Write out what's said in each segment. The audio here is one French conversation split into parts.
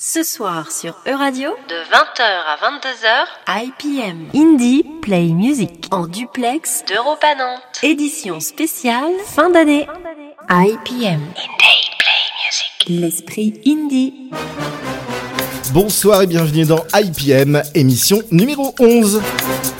Ce soir sur Euradio, de 20h à 22h, IPM Indie Play Music en duplex d'Europa Nantes. Édition spéciale fin d'année. IPM Indie Play Music. L'esprit indie. Bonsoir et bienvenue dans IPM, émission numéro 11.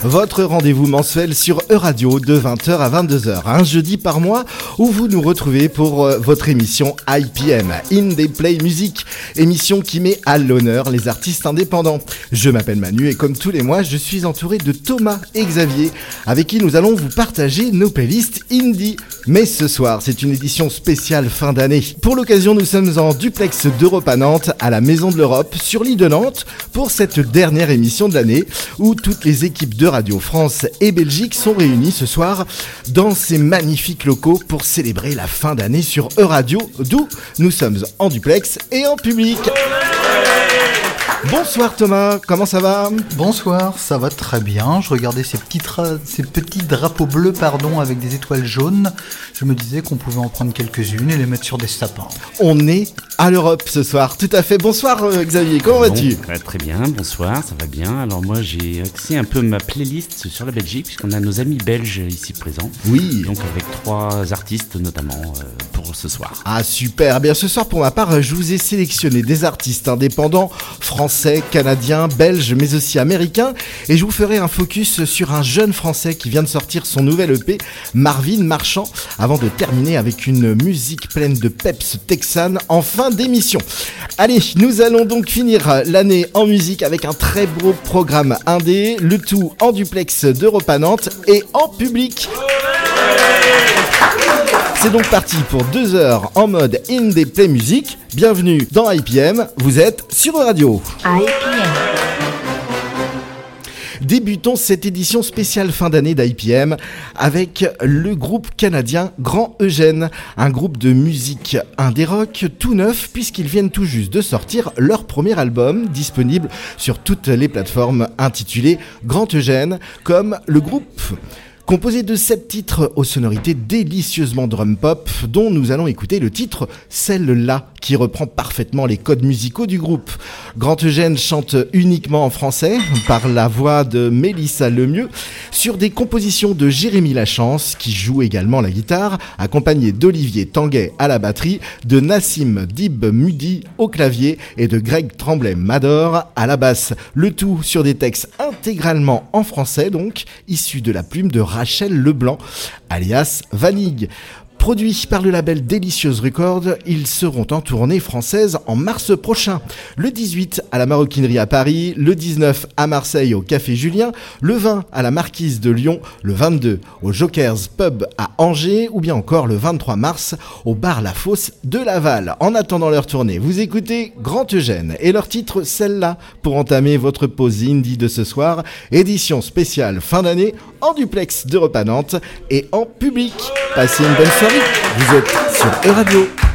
Votre rendez-vous mensuel sur Euradio de 20h à 22h, un jeudi par mois où vous nous retrouvez pour euh, votre émission IPM, Indie Play Music, émission qui met à l'honneur les artistes indépendants. Je m'appelle Manu et comme tous les mois, je suis entouré de Thomas et Xavier avec qui nous allons vous partager nos playlists indie. Mais ce soir, c'est une édition spéciale fin d'année. Pour l'occasion, nous sommes en duplex d'Europa Nantes à la Maison de l'Europe l'île de Nantes pour cette dernière émission de l'année où toutes les équipes de Radio France et Belgique sont réunies ce soir dans ces magnifiques locaux pour célébrer la fin d'année sur Euradio d'où nous sommes en duplex et en public. Bonsoir Thomas, comment ça va Bonsoir, ça va très bien. Je regardais ces petits, tra- ces petits drapeaux bleus pardon, avec des étoiles jaunes. Je me disais qu'on pouvait en prendre quelques-unes et les mettre sur des sapins. On est à l'Europe ce soir, tout à fait. Bonsoir euh, Xavier, comment vas-tu Bon, bah, Très bien, bonsoir, ça va bien. Alors moi j'ai axé un peu ma playlist sur la Belgique puisqu'on a nos amis belges ici présents. Oui. Donc avec trois artistes notamment euh, pour ce soir. Ah super, Eh bien ce soir pour ma part je vous ai sélectionné des artistes indépendants français, canadiens, belges mais aussi américains et je vous ferai un focus sur un jeune français qui vient de sortir son nouvel EP Marvin Marchand avant de terminer avec une musique pleine de peps texane en fin d'émission. Allez, nous allons donc finir l'année en musique avec un très beau programme indé, le tout en duplex d'Europa Nantes et en public. C'est donc parti pour deux heures en mode indie play music. Bienvenue dans IPM, vous êtes sur Radio. IPM. Débutons cette édition spéciale fin d'année d'IPM avec le groupe canadien Grand Eugène, un groupe de musique indé rock tout neuf puisqu'ils viennent tout juste de sortir leur premier album disponible sur toutes les plateformes intitulé Grand Eugène comme le groupe Composé de sept titres aux sonorités délicieusement drum pop, dont nous allons écouter le titre Celle-là, qui reprend parfaitement les codes musicaux du groupe. Grand Eugène chante uniquement en français, par la voix de Mélissa Lemieux, sur des compositions de Jérémy Lachance, qui joue également la guitare, accompagné d'Olivier Tanguay à la batterie, de Nassim Dib Mudi au clavier et de Greg Tremblay Mador à la basse. Le tout sur des textes intégralement en français, donc, issus de la plume de Rachel Leblanc, alias Vanig. Produits par le label Delicieuse Records, ils seront en tournée française en mars prochain. Le 18 à la Maroquinerie à Paris, le 19 à Marseille au Café Julien, le 20 à la Marquise de Lyon, le 22 au Jokers Pub à Angers ou bien encore le 23 mars au bar La Fosse de Laval. En attendant leur tournée, vous écoutez Grand Eugène et leur titre Celle-là pour entamer votre pause indie de ce soir, édition spéciale fin d'année en duplex de Nantes et en public. Passez une bonne soirée. Vous êtes sur Euradio.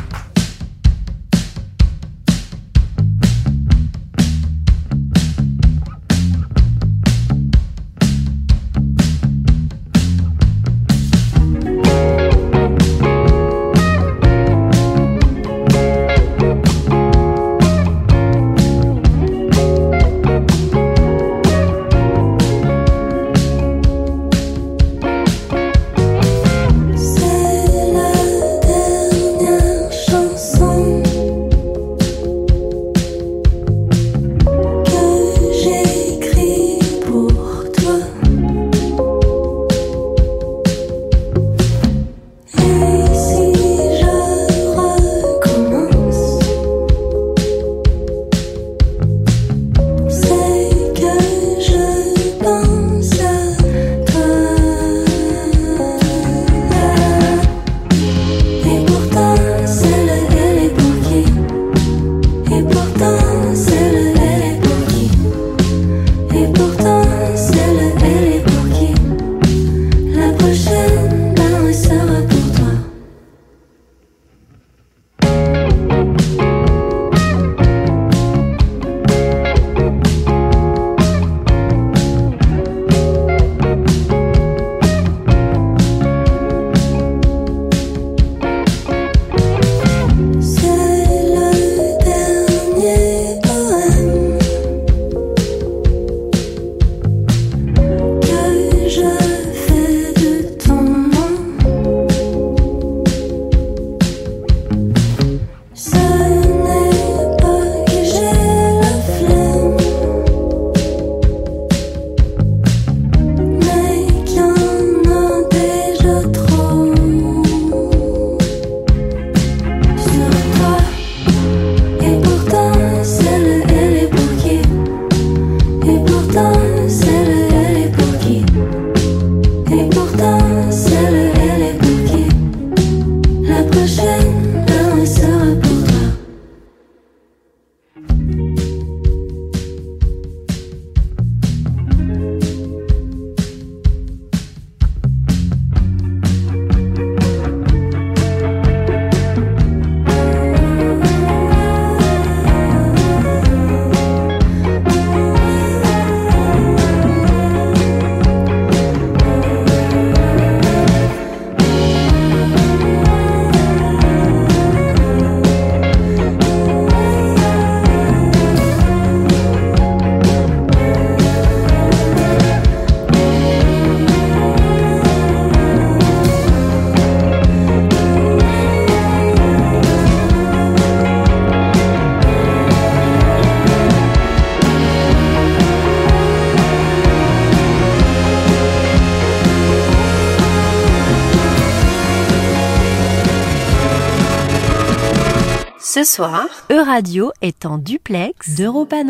Ce soir, Euradio est en duplex d'Europa.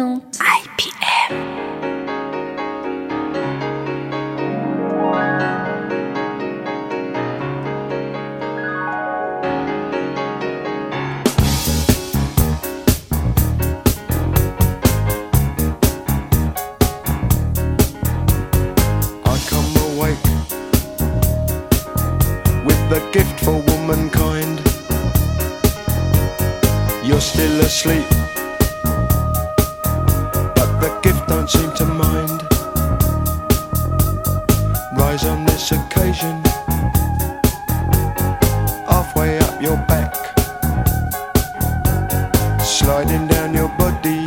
Down your body,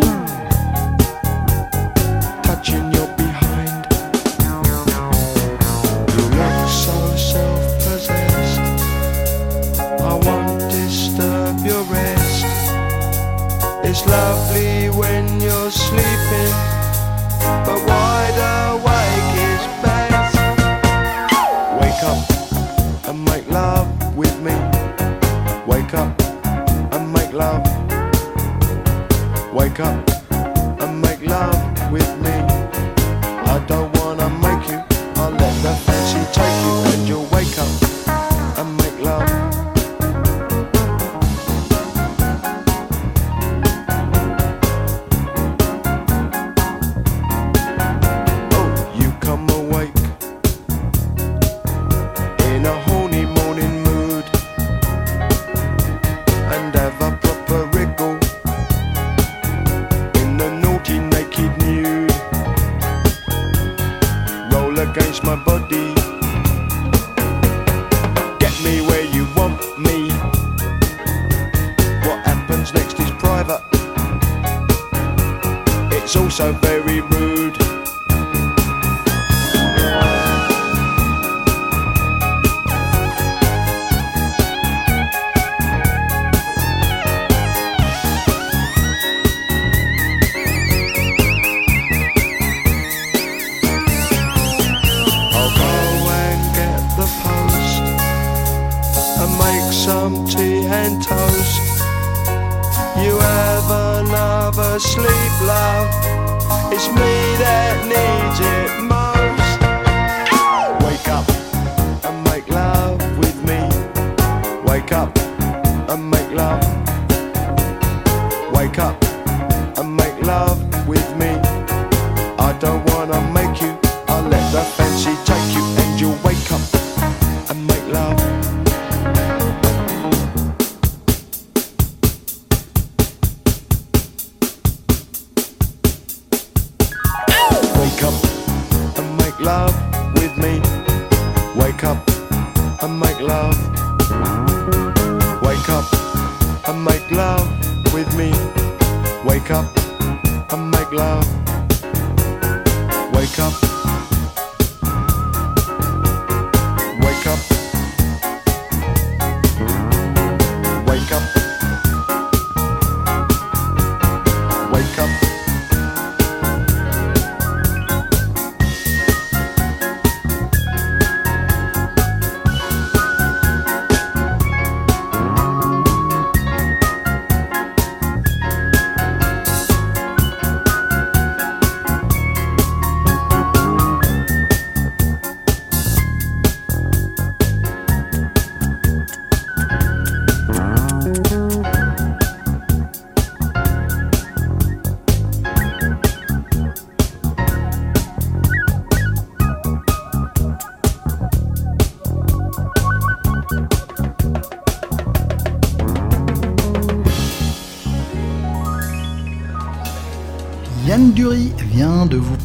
touching your behind. You look so self-possessed. I won't disturb your rest. It's lovely when you're sleeping, but up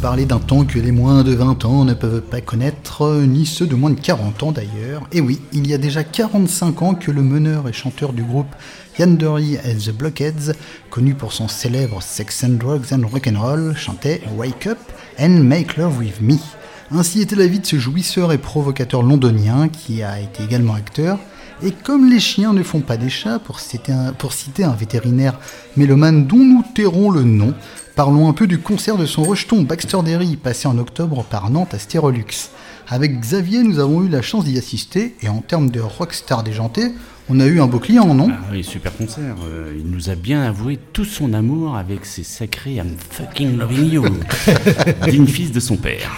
parler d'un temps que les moins de 20 ans ne peuvent pas connaître, ni ceux de moins de 40 ans d'ailleurs. Et oui, il y a déjà 45 ans que le meneur et chanteur du groupe Dury et The Blockheads, connu pour son célèbre Sex and Drugs and Rock'n'Roll, chantait Wake Up and Make Love With Me. Ainsi était la vie de ce jouisseur et provocateur londonien qui a été également acteur. Et comme les chiens ne font pas des chats, pour citer un, pour citer un vétérinaire mélomane dont nous tairons le nom, parlons un peu du concert de son rejeton Baxter Derry passé en octobre par Nantes à Stérolux. Avec Xavier, nous avons eu la chance d'y assister et en termes de rockstar déjanté, On a eu un beau client, non? Ah oui, super concert. Euh, il nous a bien avoué tout son amour avec ses sacrés I'm fucking loving you, digne fils de son père.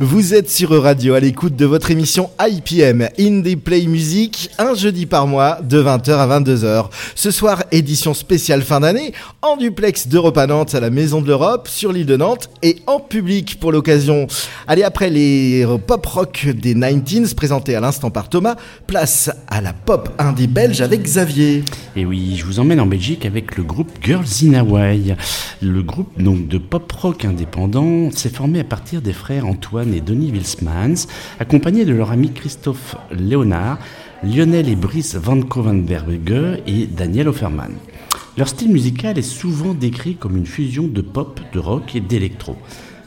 Vous êtes sur Radio à l'écoute de votre émission IPM Indie Play Music, un jeudi par mois de 20h à 22h. Ce soir, édition spéciale fin d'année, en duplex d'Europe à Nantes à la Maison de l'Europe, sur l'île de Nantes et en public pour l'occasion. Allez, après les pop rock des 19s présentés à l'instant par Thomas, place à la pop indie belge avec Xavier. Et oui, je vous emmène en Belgique avec le groupe Girls in Hawaii. Le groupe donc de pop rock indépendant s'est formé à partir des frères Antoine et Denis Wilsmans, accompagnés de leur ami Christophe Léonard, Lionel et Brice Van Kovenberger et Daniel Offerman. Leur style musical est souvent décrit comme une fusion de pop, de rock et d'électro.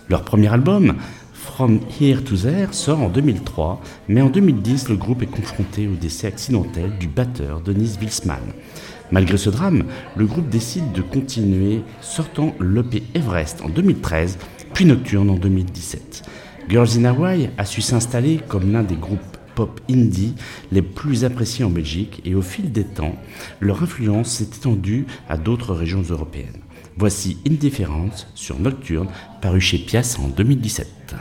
Leur premier album, From Here to There, sort en 2003, mais en 2010, le groupe est confronté au décès accidentel du batteur Denis Wilsman. Malgré ce drame, le groupe décide de continuer, sortant l'EP Everest en 2013, puis Nocturne en 2017. Girls in Hawaii a su s'installer comme l'un des groupes pop indie les plus appréciés en Belgique et au fil des temps, leur influence s'est étendue à d'autres régions européennes. Voici Indifference sur Nocturne, paru chez Pias en 2017.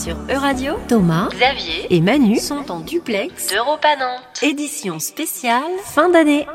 Sur Euradio, Thomas Xavier et Manu sont en duplex. d'Europe à Nantes. Édition spéciale fin d'année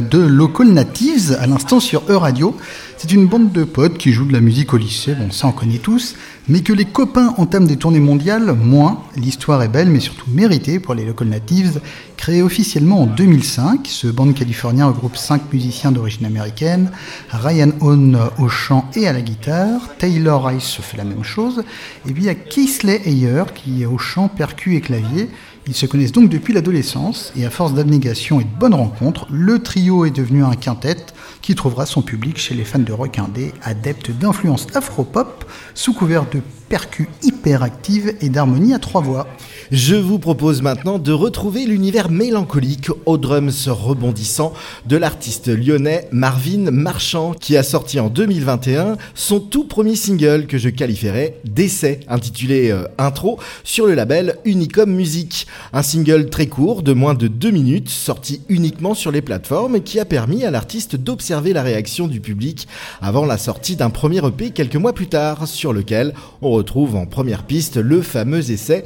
de Local Natives, à l'instant sur E-Radio. C'est une bande de potes qui jouent de la musique au lycée, bon ça on connaît tous, mais que les copains entament des tournées mondiales, moins. L'histoire est belle, mais surtout méritée pour les Local Natives. Créé officiellement en 2005, ce band californien regroupe 5 musiciens d'origine américaine, Ryan Hone au chant et à la guitare, Taylor Rice fait la même chose, et puis il y a Kingsley Ayer qui est au chant, percu et clavier. Ils se connaissent donc depuis l'adolescence et à force d'abnégation et de bonnes rencontres, le trio est devenu un quintet qui trouvera son public chez les fans de rock indé, adeptes d'influence afro-pop, sous couvert de percus hyperactives et d'harmonie à trois voix. Je vous propose maintenant de retrouver l'univers mélancolique aux drums rebondissants de l'artiste lyonnais Marvin Marchand qui a sorti en 2021 son tout premier single que je qualifierais d'essai intitulé euh, Intro sur le label Unicom Music. Un single très court de moins de deux minutes sorti uniquement sur les plateformes qui a permis à l'artiste d'observer la réaction du public avant la sortie d'un premier EP quelques mois plus tard sur lequel on retrouve en première piste le fameux essai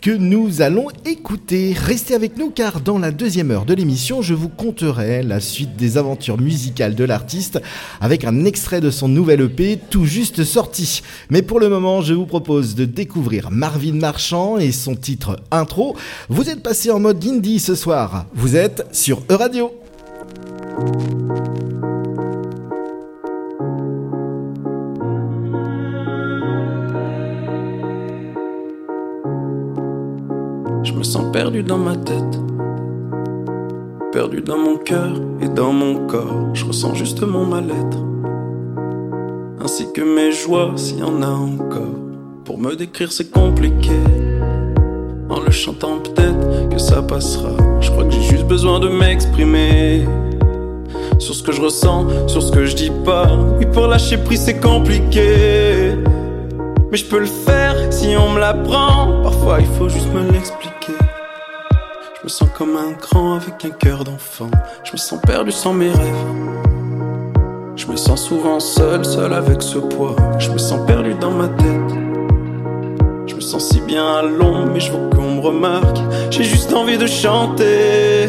que nous allons écouter. Restez avec nous car dans la deuxième heure de l'émission, je vous conterai la suite des aventures musicales de l'artiste avec un extrait de son nouvel EP tout juste sorti. Mais pour le moment, je vous propose de découvrir Marvin Marchand et son titre Intro. Vous êtes passé en mode indie ce soir. Vous êtes sur E-Radio. Je me sens perdu dans ma tête, perdu dans mon cœur et dans mon corps. Je ressens juste mon mal-être, ainsi que mes joies s'il y en a encore. Pour me décrire, c'est compliqué. En le chantant, peut-être que ça passera. Je crois que j'ai juste besoin de m'exprimer. Sur ce que je ressens, sur ce que je dis pas. Oui, pour lâcher prise, c'est compliqué. Mais je peux le faire si on me l'apprend. Parfois, il faut juste me l'expliquer. Je me sens comme un grand avec un cœur d'enfant. Je me sens perdu sans mes rêves. Je me sens souvent seul, seul avec ce poids. Je me sens perdu dans ma tête. Je me sens si bien à l'ombre, mais je veux qu'on me remarque. J'ai juste envie de chanter.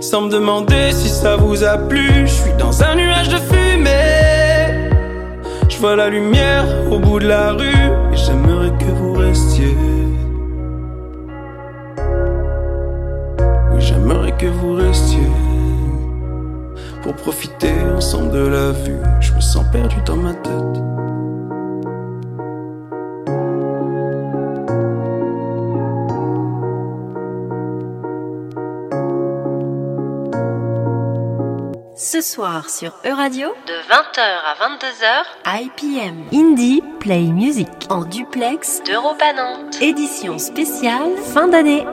Sans me demander si ça vous a plu, je suis dans un nuage de. Je vois la lumière au bout de la rue et j'aimerais que vous restiez. Oui, j'aimerais que vous restiez. Pour profiter ensemble de la vue, je me sens perdu dans ma tête. Soir sur Euradio, De 20h à 22h, IPM Indie Play Music. En duplex, d'Europe à Nantes. édition spéciale fin d'année.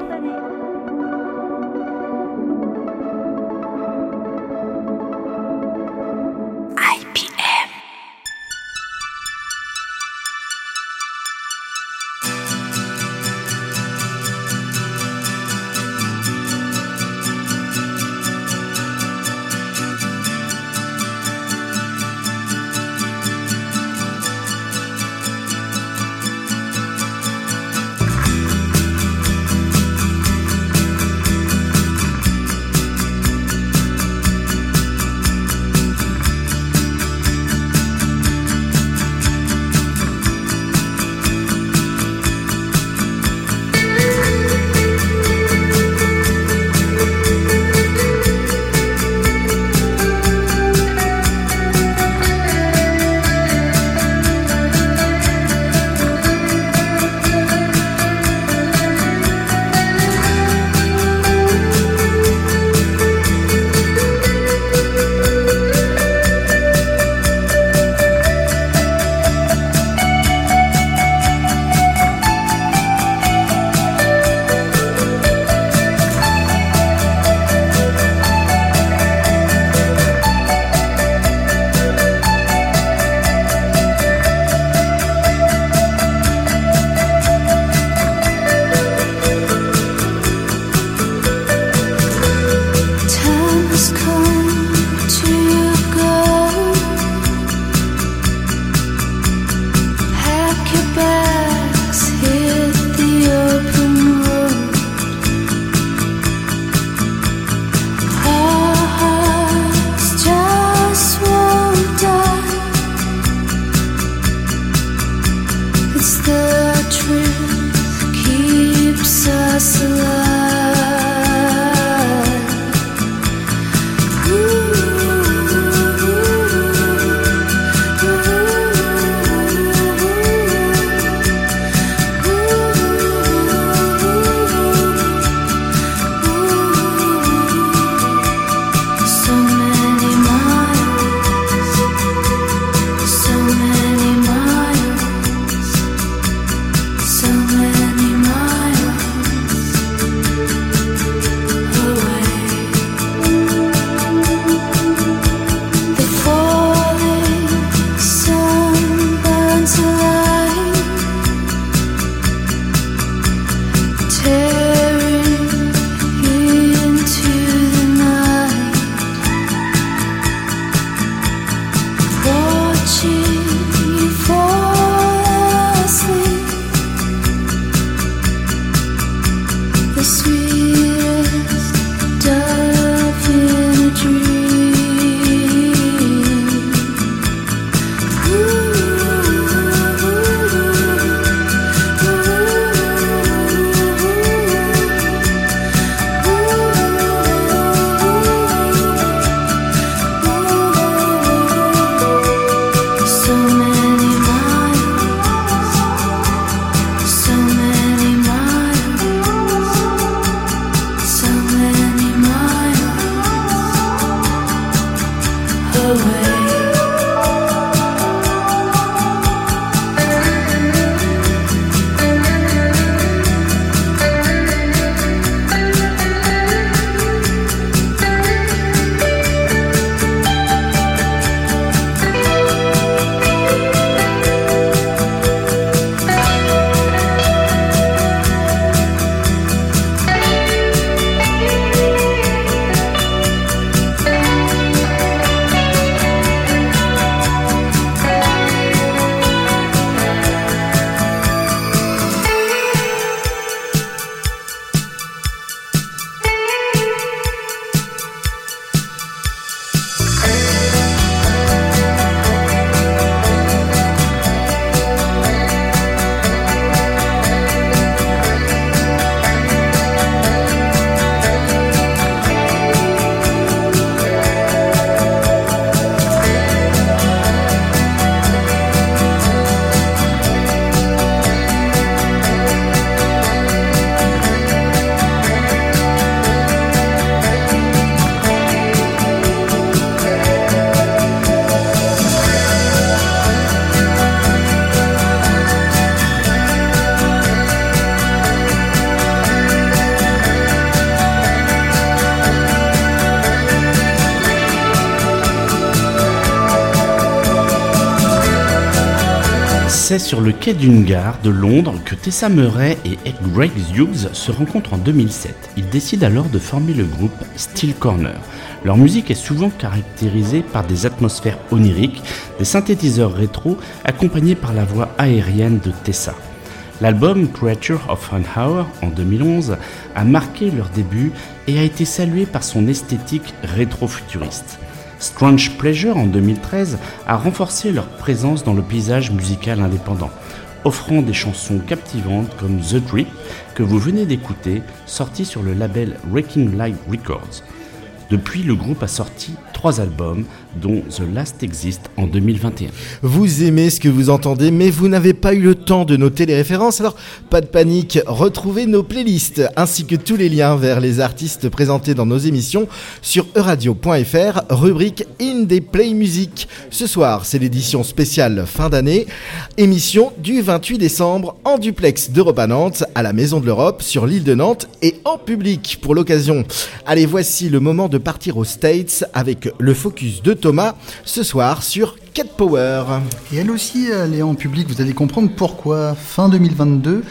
Le quai d'une gare de Londres que Tessa Murray et Greg Hughes se rencontrent en 2007. Ils décident alors de former le groupe Steel Corner. Leur musique est souvent caractérisée par des atmosphères oniriques, des synthétiseurs rétro accompagnés par la voix aérienne de Tessa. L'album Creature of an en 2011 a marqué leur début et a été salué par son esthétique rétro-futuriste. Strange Pleasure en 2013 a renforcé leur présence dans le paysage musical indépendant, offrant des chansons captivantes comme The Drip que vous venez d'écouter, sorti sur le label Wrecking Light Records. Depuis, le groupe a sorti trois albums, dont The Last Exist en 2021. Vous aimez ce que vous entendez, mais vous n'avez pas eu le temps de noter les références, alors pas de panique, retrouvez nos playlists ainsi que tous les liens vers les artistes présentés dans nos émissions sur euradio.fr, rubrique Indie Play Music. Ce soir, c'est l'édition spéciale fin d'année, émission du 28 décembre en duplex d'Europe à Nantes, à la Maison de l'Europe, sur l'île de Nantes et en public pour l'occasion. Allez, voici le moment de partir aux States avec le focus de Thomas ce soir sur Cat Power. Et elle aussi, elle est en public, vous allez comprendre pourquoi. Fin 2022,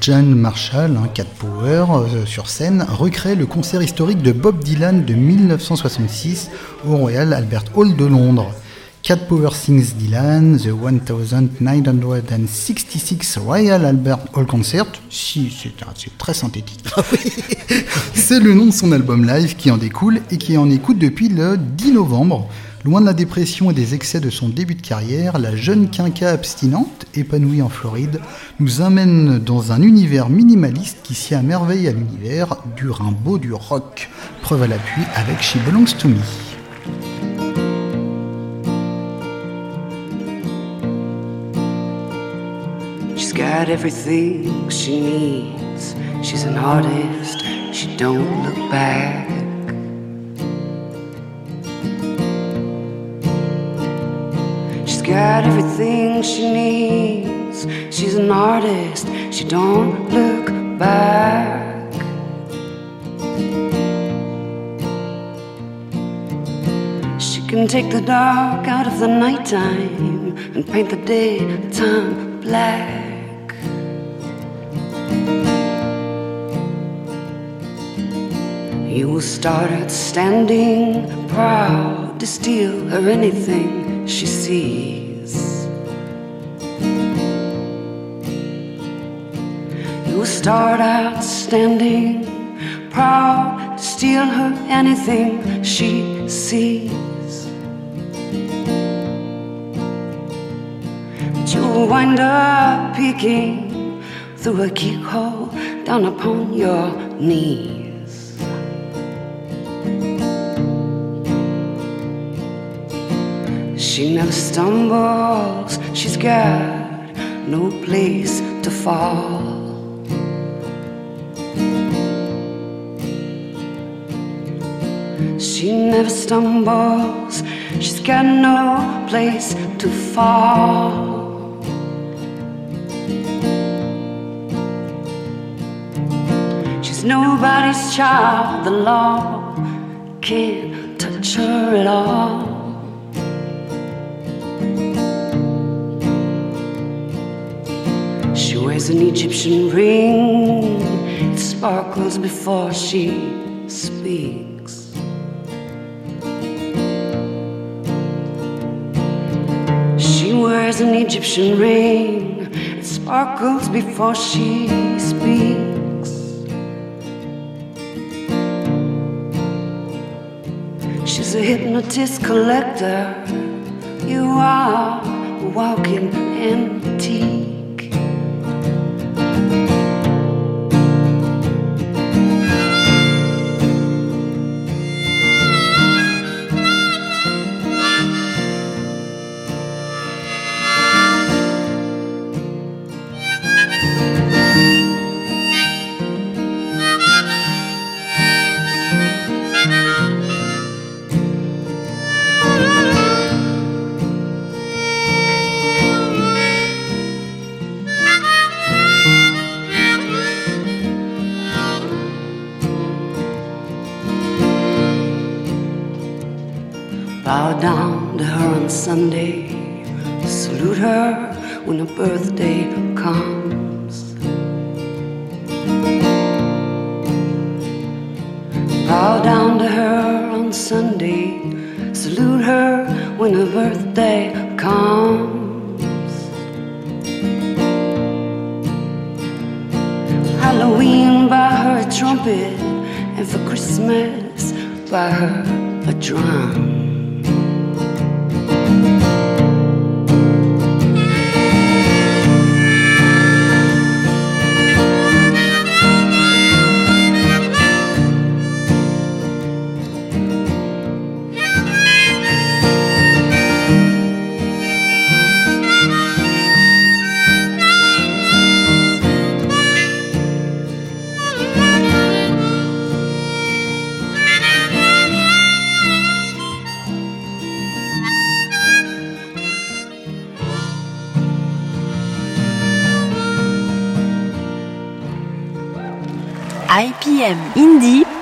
John Marshall, hein, Cat Power, euh, sur scène, recrée le concert historique de Bob Dylan de 1966 au Royal Albert Hall de Londres. Cat Power Sings Dylan, The 1966 Royal Albert Hall Concert. Si, c'est très synthétique. c'est le nom de son album live qui en découle et qui en écoute depuis le 10 novembre. Loin de la dépression et des excès de son début de carrière, la jeune quinca abstinente, épanouie en Floride, nous amène dans un univers minimaliste qui s'y à merveille à l'univers du Rimbaud du rock. Preuve à l'appui avec She Belongs to Me. Got everything she needs. She's an artist, she don't look back. She's got everything she needs. She's an artist, she don't look back. She can take the dark out of the nighttime and paint the daytime black. You will start out standing proud to steal her anything she sees. You will start out standing proud to steal her anything she sees. But you'll wind up peeking through a keyhole down upon your knees. She never stumbles, she's got no place to fall. She never stumbles, she's got no place to fall. She's nobody's child, the law can't touch her at all. Wears an Egyptian ring, it sparkles before she speaks. She wears an Egyptian ring, it sparkles before she speaks. She's a hypnotist collector, you are walking antique. Down to her on Sunday, salute her when her birthday comes. Bow down to her on Sunday, salute her when her birthday comes. Halloween by her trumpet, and for Christmas by her a drum.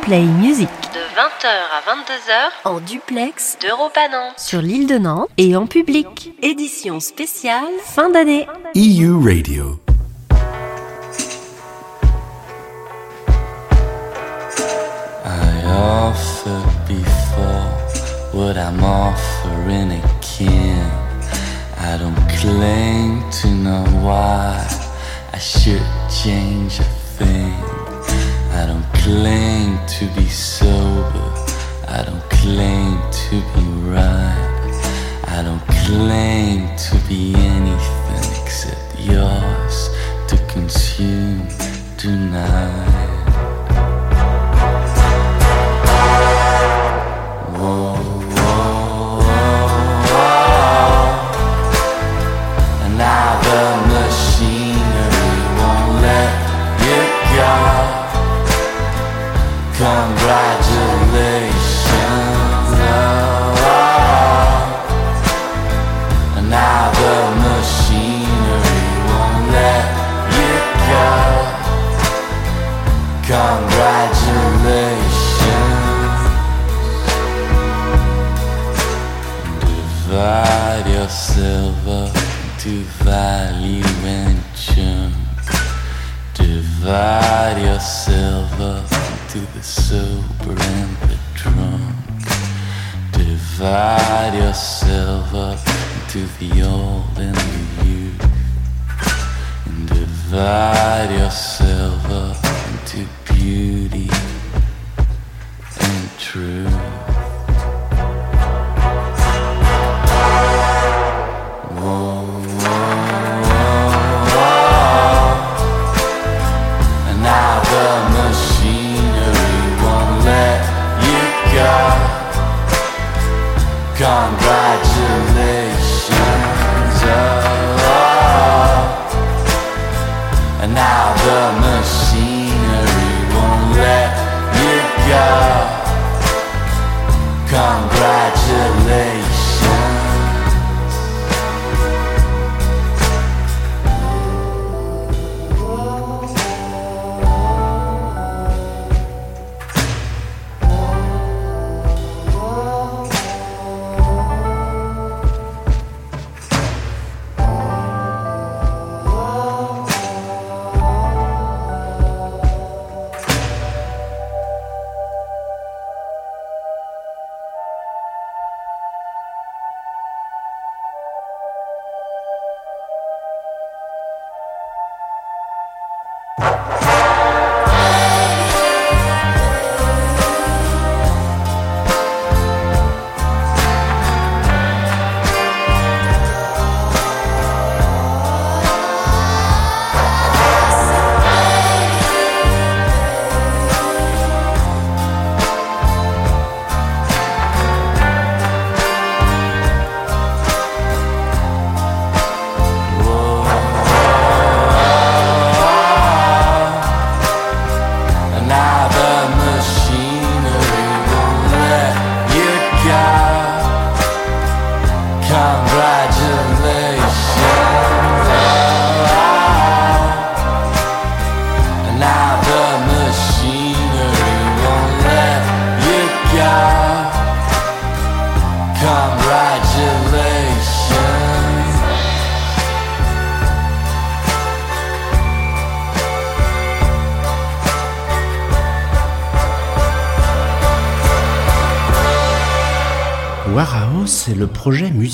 Play Music De 20h à 22h en duplex d'Europa Nantes. sur l'île de Nantes et en public. Édition spéciale fin d'année. EU Radio. I offered before what I'm offering again. I don't claim to know why I should change a thing. I don't claim to be sober.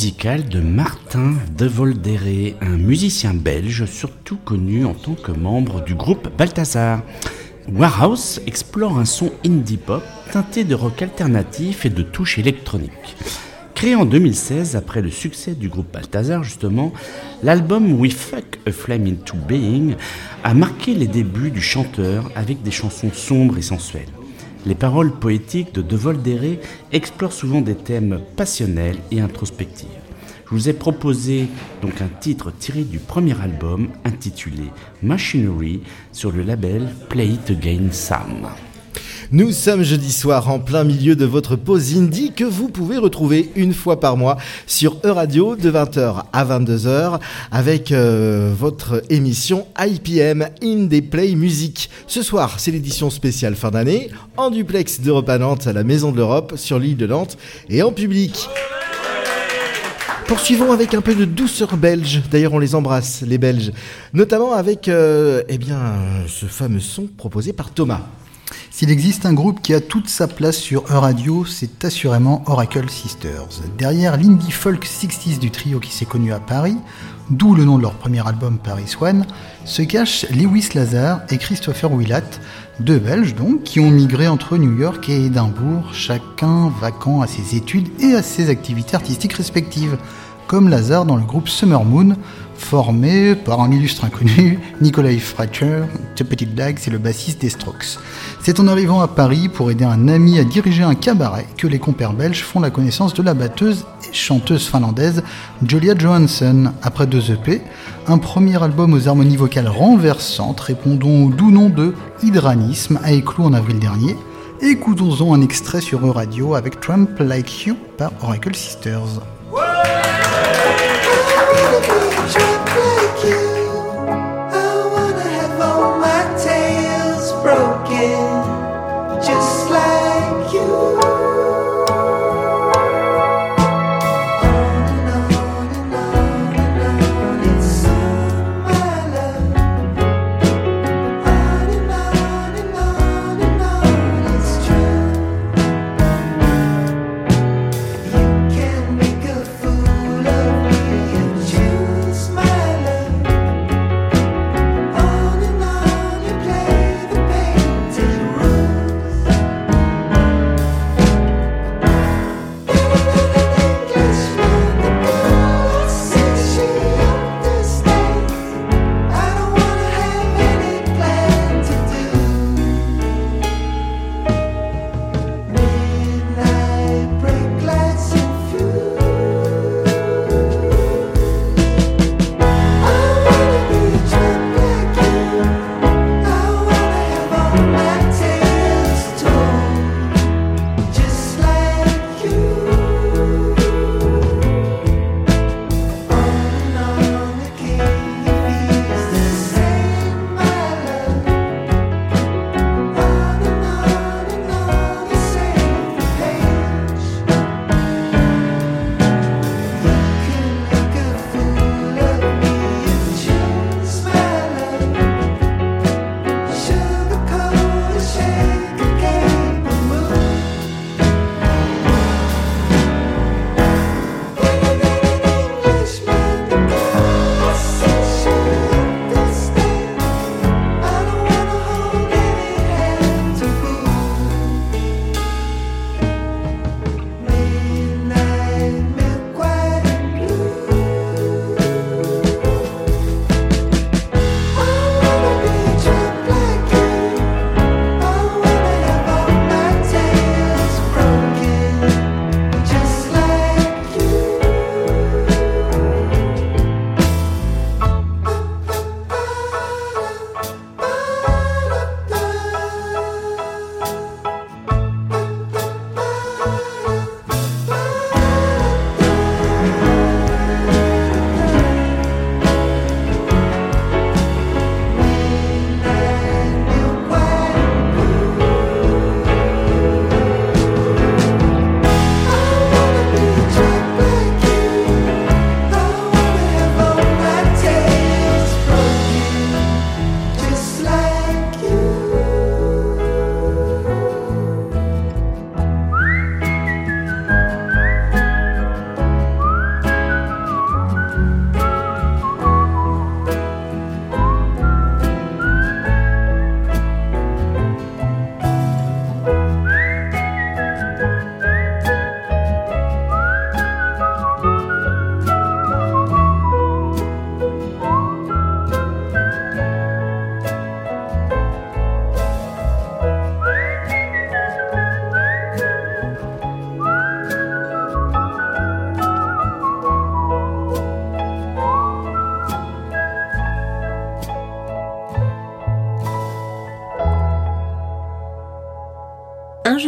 De Martin de Voldere, un musicien belge surtout connu en tant que membre du groupe Balthazar. Warhouse explore un son indie pop teinté de rock alternatif et de touches électroniques. Créé en 2016 après le succès du groupe Balthazar justement, l'album We Fuck a Flame into Being a marqué les débuts du chanteur avec des chansons sombres et sensuelles. Les paroles poétiques de De Voldere explorent souvent des thèmes passionnels et introspectifs. Je vous ai proposé donc un titre tiré du premier album intitulé Machinery sur le label Play It Again Sam. Nous sommes jeudi soir en plein milieu de votre pause indie que vous pouvez retrouver une fois par mois sur E-Radio de 20h à 22h avec euh, votre émission IPM Indie Play Music. Ce soir, c'est l'édition spéciale fin d'année en duplex d'Europe à Nantes à la Maison de l'Europe sur l'île de Nantes et en public. Poursuivons avec un peu de douceur belge. D'ailleurs, on les embrasse, les Belges. Notamment avec, euh, eh bien, ce fameux son proposé par Thomas. S'il existe un groupe qui a toute sa place sur E-Radio, c'est assurément Oracle Sisters. Derrière l'indie folk 60s du trio qui s'est connu à Paris, d'où le nom de leur premier album Paris One, se cachent Lewis Lazar et Christopher Willat, deux Belges donc, qui ont migré entre New York et Édimbourg, chacun vacant à ses études et à ses activités artistiques respectives, comme Lazar dans le groupe Summer Moon, formé par un illustre inconnu, Nikolai Fracher, cette petite blague, c'est le bassiste des Strokes. C'est en arrivant à Paris pour aider un ami à diriger un cabaret que les compères belges font la connaissance de la batteuse et chanteuse finlandaise Julia Johansson. Après deux EP, un premier album aux harmonies vocales renversantes répondant au doux nom de Hydranisme a éclos en avril dernier. Écoutons-en un extrait sur E-Radio avec Trump Like You par Oracle Sisters.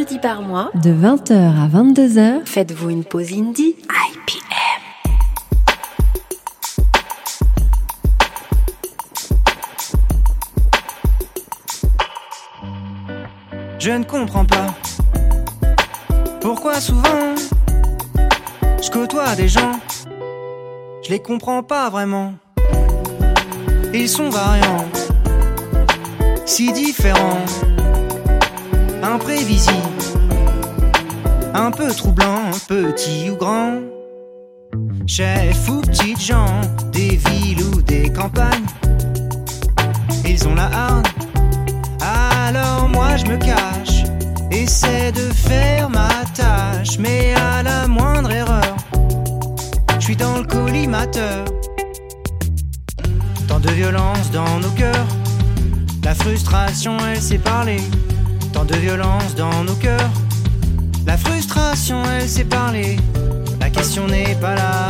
Jeudi par mois, De 20h à 22h, faites-vous une pause indie IPM. Je ne comprends pas pourquoi souvent je côtoie des gens, je les comprends pas vraiment. Ils sont variants, si différents, imprévisibles, un peu troublants, petits ou grands. Chefs ou petites gens, des villes ou des campagnes, ils ont la hargne. Alors moi je me cache, essaie de faire ma tâche, mais à la moindre erreur, je suis dans le collimateur. Tant de violence dans nos cœurs, la frustration elle sait parler. De violence dans nos cœurs, la frustration elle sait parler. La question n'est pas là,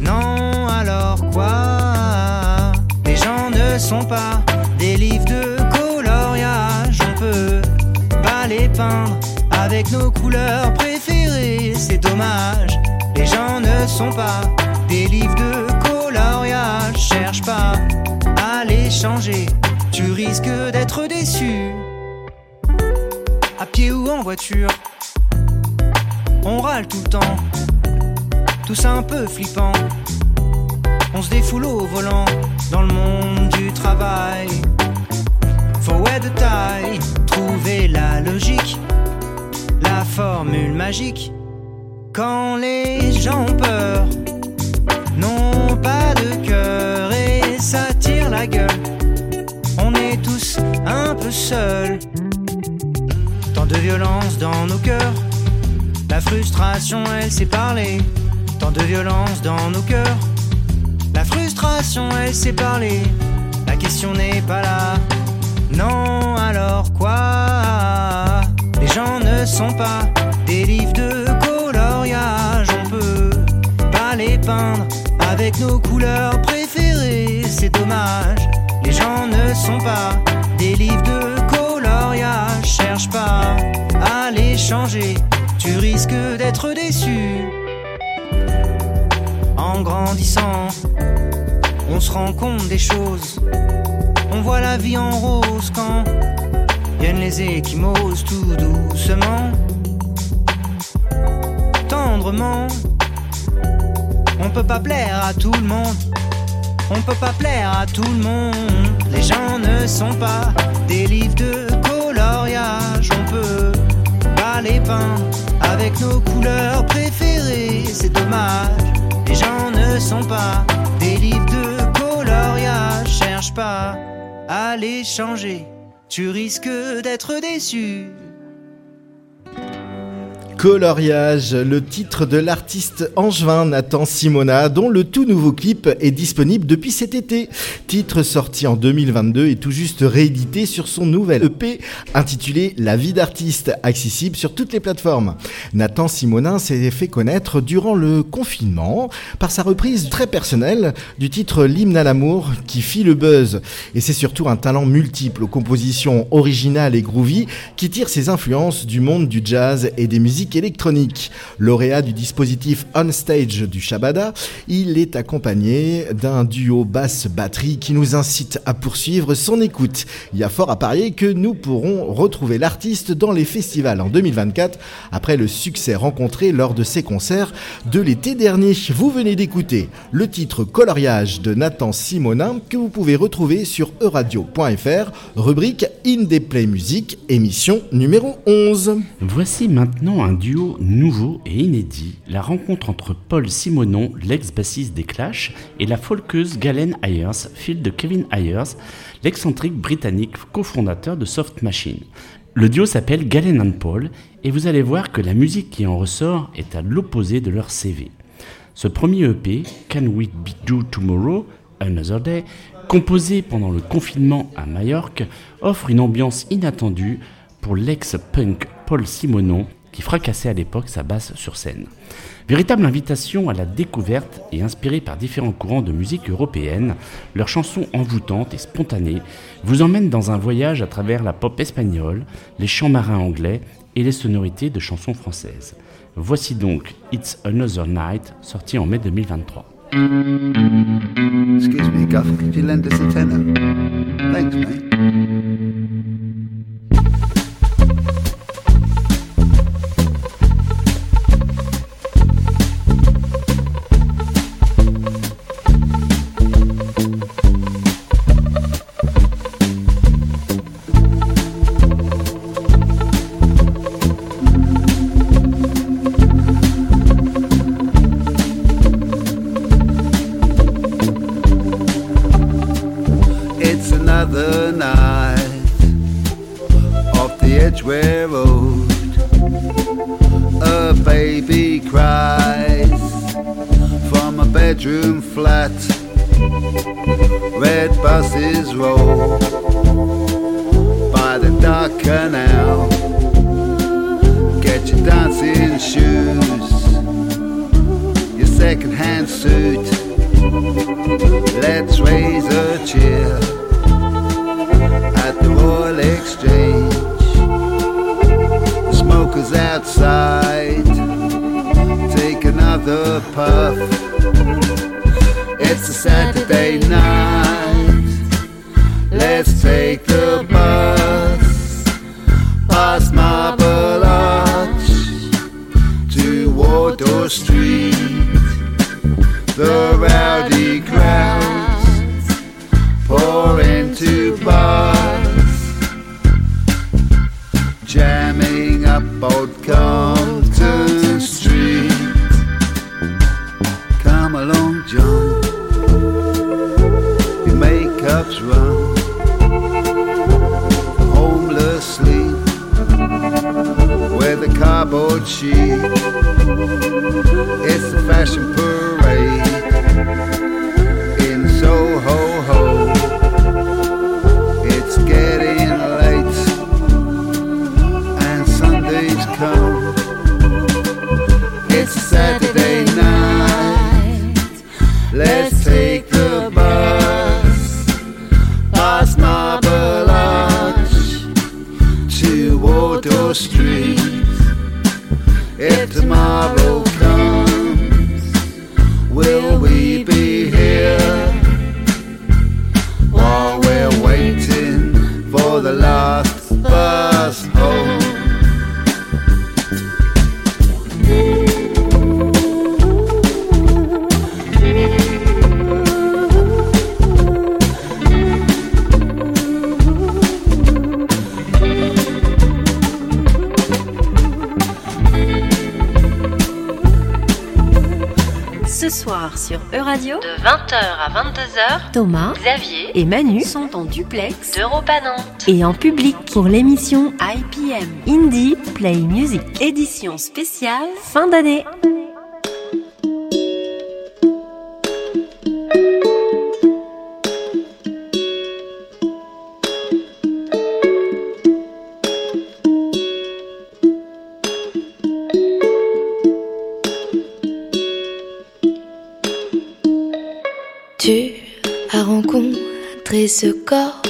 non alors quoi? Les gens ne sont pas des livres de coloriage, on peut pas les peindre avec nos couleurs préférées, c'est dommage. Les gens ne sont pas des livres de coloriage, cherche pas à les changer, tu risques d'être déçu. À pied ou en voiture, on râle tout le temps, tous un peu flippant. On se défoule au volant dans le monde du travail. Faut être de taille, trouver la logique, la formule magique. Quand les gens ont peur, n'ont pas de cœur et ça tire la gueule. On est tous un peu seuls. Violence dans nos cœurs, la frustration elle sait parler. Tant de violence dans nos cœurs, la frustration elle sait parler. La question n'est pas là. Non, alors quoi? Les gens ne sont pas des livres de coloriage. On peut pas les peindre avec nos couleurs préférées. C'est dommage. Les gens ne sont pas des livres de. Cherche pas à les changer. Tu risques d'être déçu. En grandissant, on se rend compte des choses. On voit la vie en rose quand viennent les échymoses tout doucement, tendrement. On peut pas plaire à tout le monde. On peut pas plaire à tout le monde. Les gens ne sont pas des livres de On peut pas les peindre avec nos couleurs préférées. C'est dommage. Les gens ne sont pas des livres de coloriage. Cherche pas à les changer. Tu risques d'être déçu. Coloriage, le titre de l'artiste angevin Nathan Simona, dont le tout nouveau clip est disponible depuis cet été. Titre sorti en 2022 et tout juste réédité sur son nouvel EP intitulé La vie d'artiste, accessible sur toutes les plateformes. Nathan Simonin s'est fait connaître durant le confinement par sa reprise très personnelle du titre L'hymne à l'amour qui fit le buzz. Et c'est surtout un talent multiple aux compositions originales et groovy qui tire ses influences du monde du jazz et des musiques électronique. Lauréat du dispositif On Stage du Shabada, il est accompagné d'un duo basse-batterie qui nous incite à poursuivre son écoute. Il y a fort à parier que nous pourrons retrouver l'artiste dans les festivals en 2024 après le succès rencontré lors de ses concerts de l'été dernier. Vous venez d'écouter le titre Coloriage de Nathan Simonin que vous pouvez retrouver sur euradio.fr, rubrique Indie Play Music, émission numéro 11. Voici maintenant un duo nouveau et inédit, la rencontre entre Paul Simonon, l'ex-bassiste des Clash, et la folkeuse Galen Ayers, fille de Kevin Ayers, l'excentrique britannique cofondateur de Soft Machine. Le duo s'appelle Galen and Paul, et vous allez voir que la musique qui en ressort est à l'opposé de leur CV. Ce premier EP, Can We Be Do Tomorrow, Another Day, composé pendant le confinement à Majorque, offre une ambiance inattendue pour l'ex-punk Paul Simonon, qui fracassait à l'époque sa basse sur scène. Véritable invitation à la découverte et inspirée par différents courants de musique européenne, leurs chansons envoûtantes et spontanées vous emmènent dans un voyage à travers la pop espagnole, les chants marins anglais et les sonorités de chansons françaises. Voici donc It's Another Night, sorti en mai 2023. Excuse me, you lend a? Thanks, mate. Baby cries from a bedroom flat. Red buses roll by the dark canal. Get your dancing shoes, your second-hand suit. Let's raise a cheer at the Royal Exchange. The smokers outside another puff. It's a Saturday night. Let's take ti. Sur Euradio, De 20h à 22h, Thomas, Xavier et Manu sont en duplex d'Europa Nantes. et en public pour l'émission IPM Indie Play Music, édition spéciale fin d'année. Ce corps,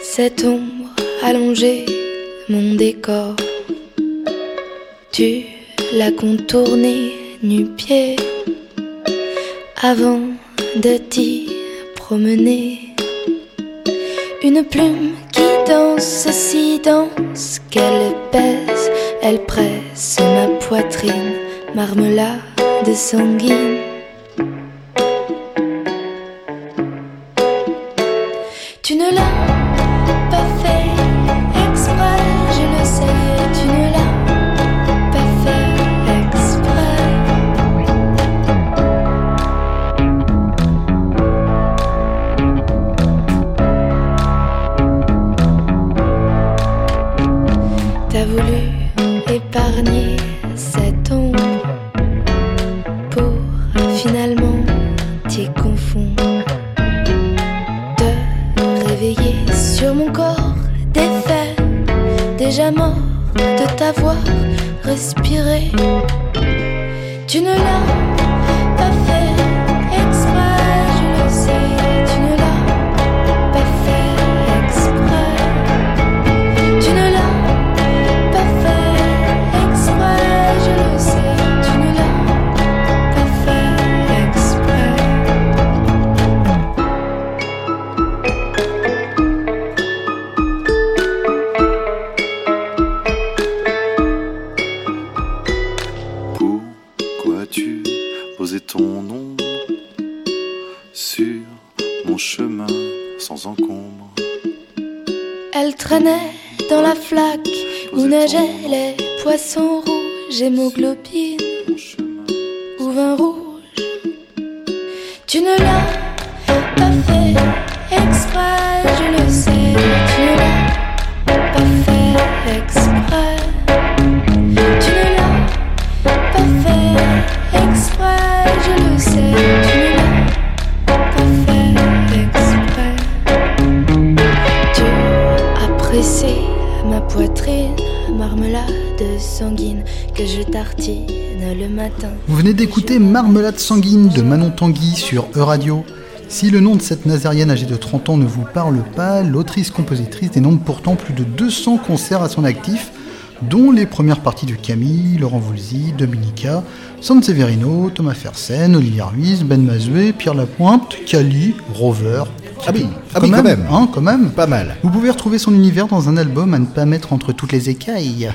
cette ombre allongée, mon décor. Tu l'as contourné nu-pied avant de t'y promener. Une plume qui danse si dense qu'elle pèse, elle presse ma poitrine, marmelade sanguine. Tu ne l'as pas fait exprès, je le sais, tu ne l'as pas fait exprès. T'as voulu épargner cette ombre pour finalement de t'avoir les poissons rouges, hémoglobine venez d'écouter Marmelade sanguine de Manon Tanguy sur E-Radio. Si le nom de cette nazérienne âgée de 30 ans ne vous parle pas, l'autrice-compositrice dénombre pourtant plus de 200 concerts à son actif, dont les premières parties de Camille, Laurent Voulzy, Dominica, Sanseverino, Thomas Fersen, Olivier Ruiz, Ben Mazué, Pierre Lapointe, Cali, Rover. Ah oui, ah oui, quand même. Hein, quand même. Pas mal. Vous pouvez retrouver son univers dans un album à ne pas mettre entre toutes les écailles,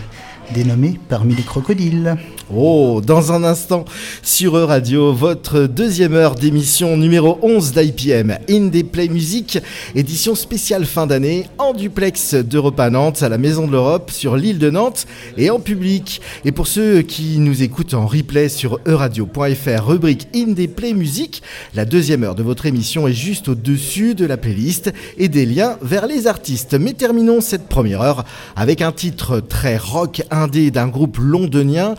dénommé Parmi les crocodiles. Oh, dans un instant, sur E-Radio, votre deuxième heure d'émission numéro 11 d'IPM, Indie Play Music, édition spéciale fin d'année, en duplex d'Europa Nantes, à la Maison de l'Europe, sur l'île de Nantes, et en public. Et pour ceux qui nous écoutent en replay sur euradio.fr, rubrique Indie Play Music, la deuxième heure de votre émission est juste au-dessus de la playlist et des liens vers les artistes. Mais terminons cette première heure avec un titre très rock indé d'un groupe londonien,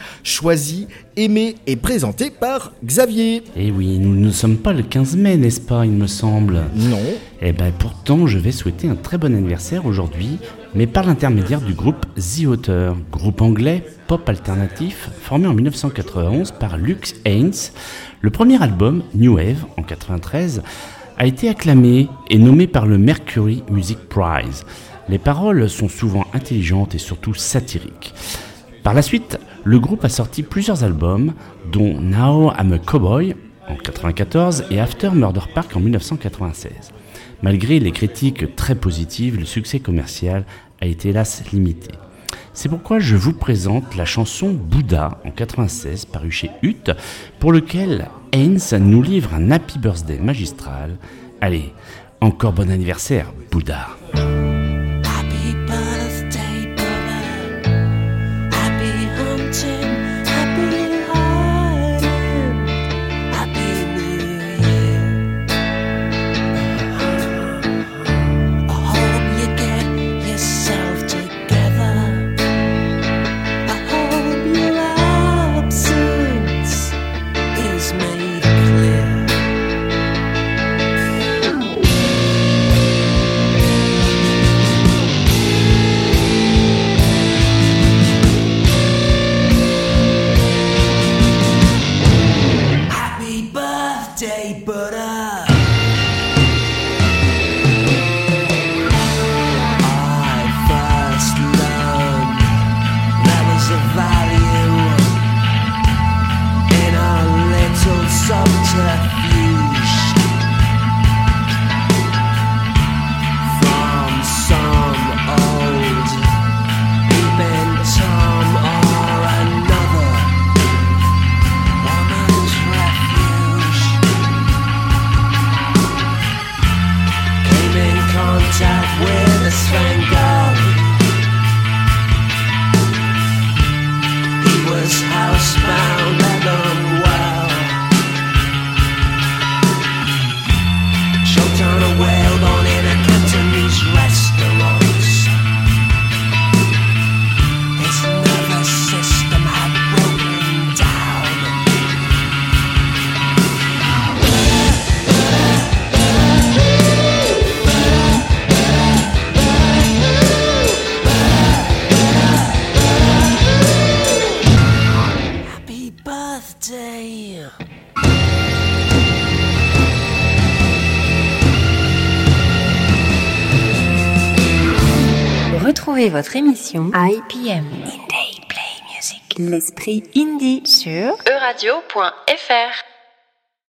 aimé et présenté par Xavier. Et oui, nous ne sommes pas le 15 mai, n'est-ce pas, il me semble? Non. Eh ben pourtant, je vais souhaiter un très bon anniversaire aujourd'hui, mais par l'intermédiaire du groupe The Author, groupe anglais pop alternatif formé en 1991 par Lux Haynes. Le premier album, New Wave, en 93, a été acclamé et nommé par le Mercury Music Prize. Les paroles sont souvent intelligentes et surtout satiriques. Par la suite, le groupe a sorti plusieurs albums, dont Now I'm a Cowboy en 1994 et After Murder Park en 1996. Malgré les critiques très positives, le succès commercial a été hélas limité. C'est pourquoi je vous présente la chanson Bouddha en 96 parue chez Hutt, pour lequel Haynes nous livre un Happy Birthday magistral. Allez, encore bon anniversaire, Bouddha. Votre émission IPM Indie Play Music. L'esprit indie sur euradio.fr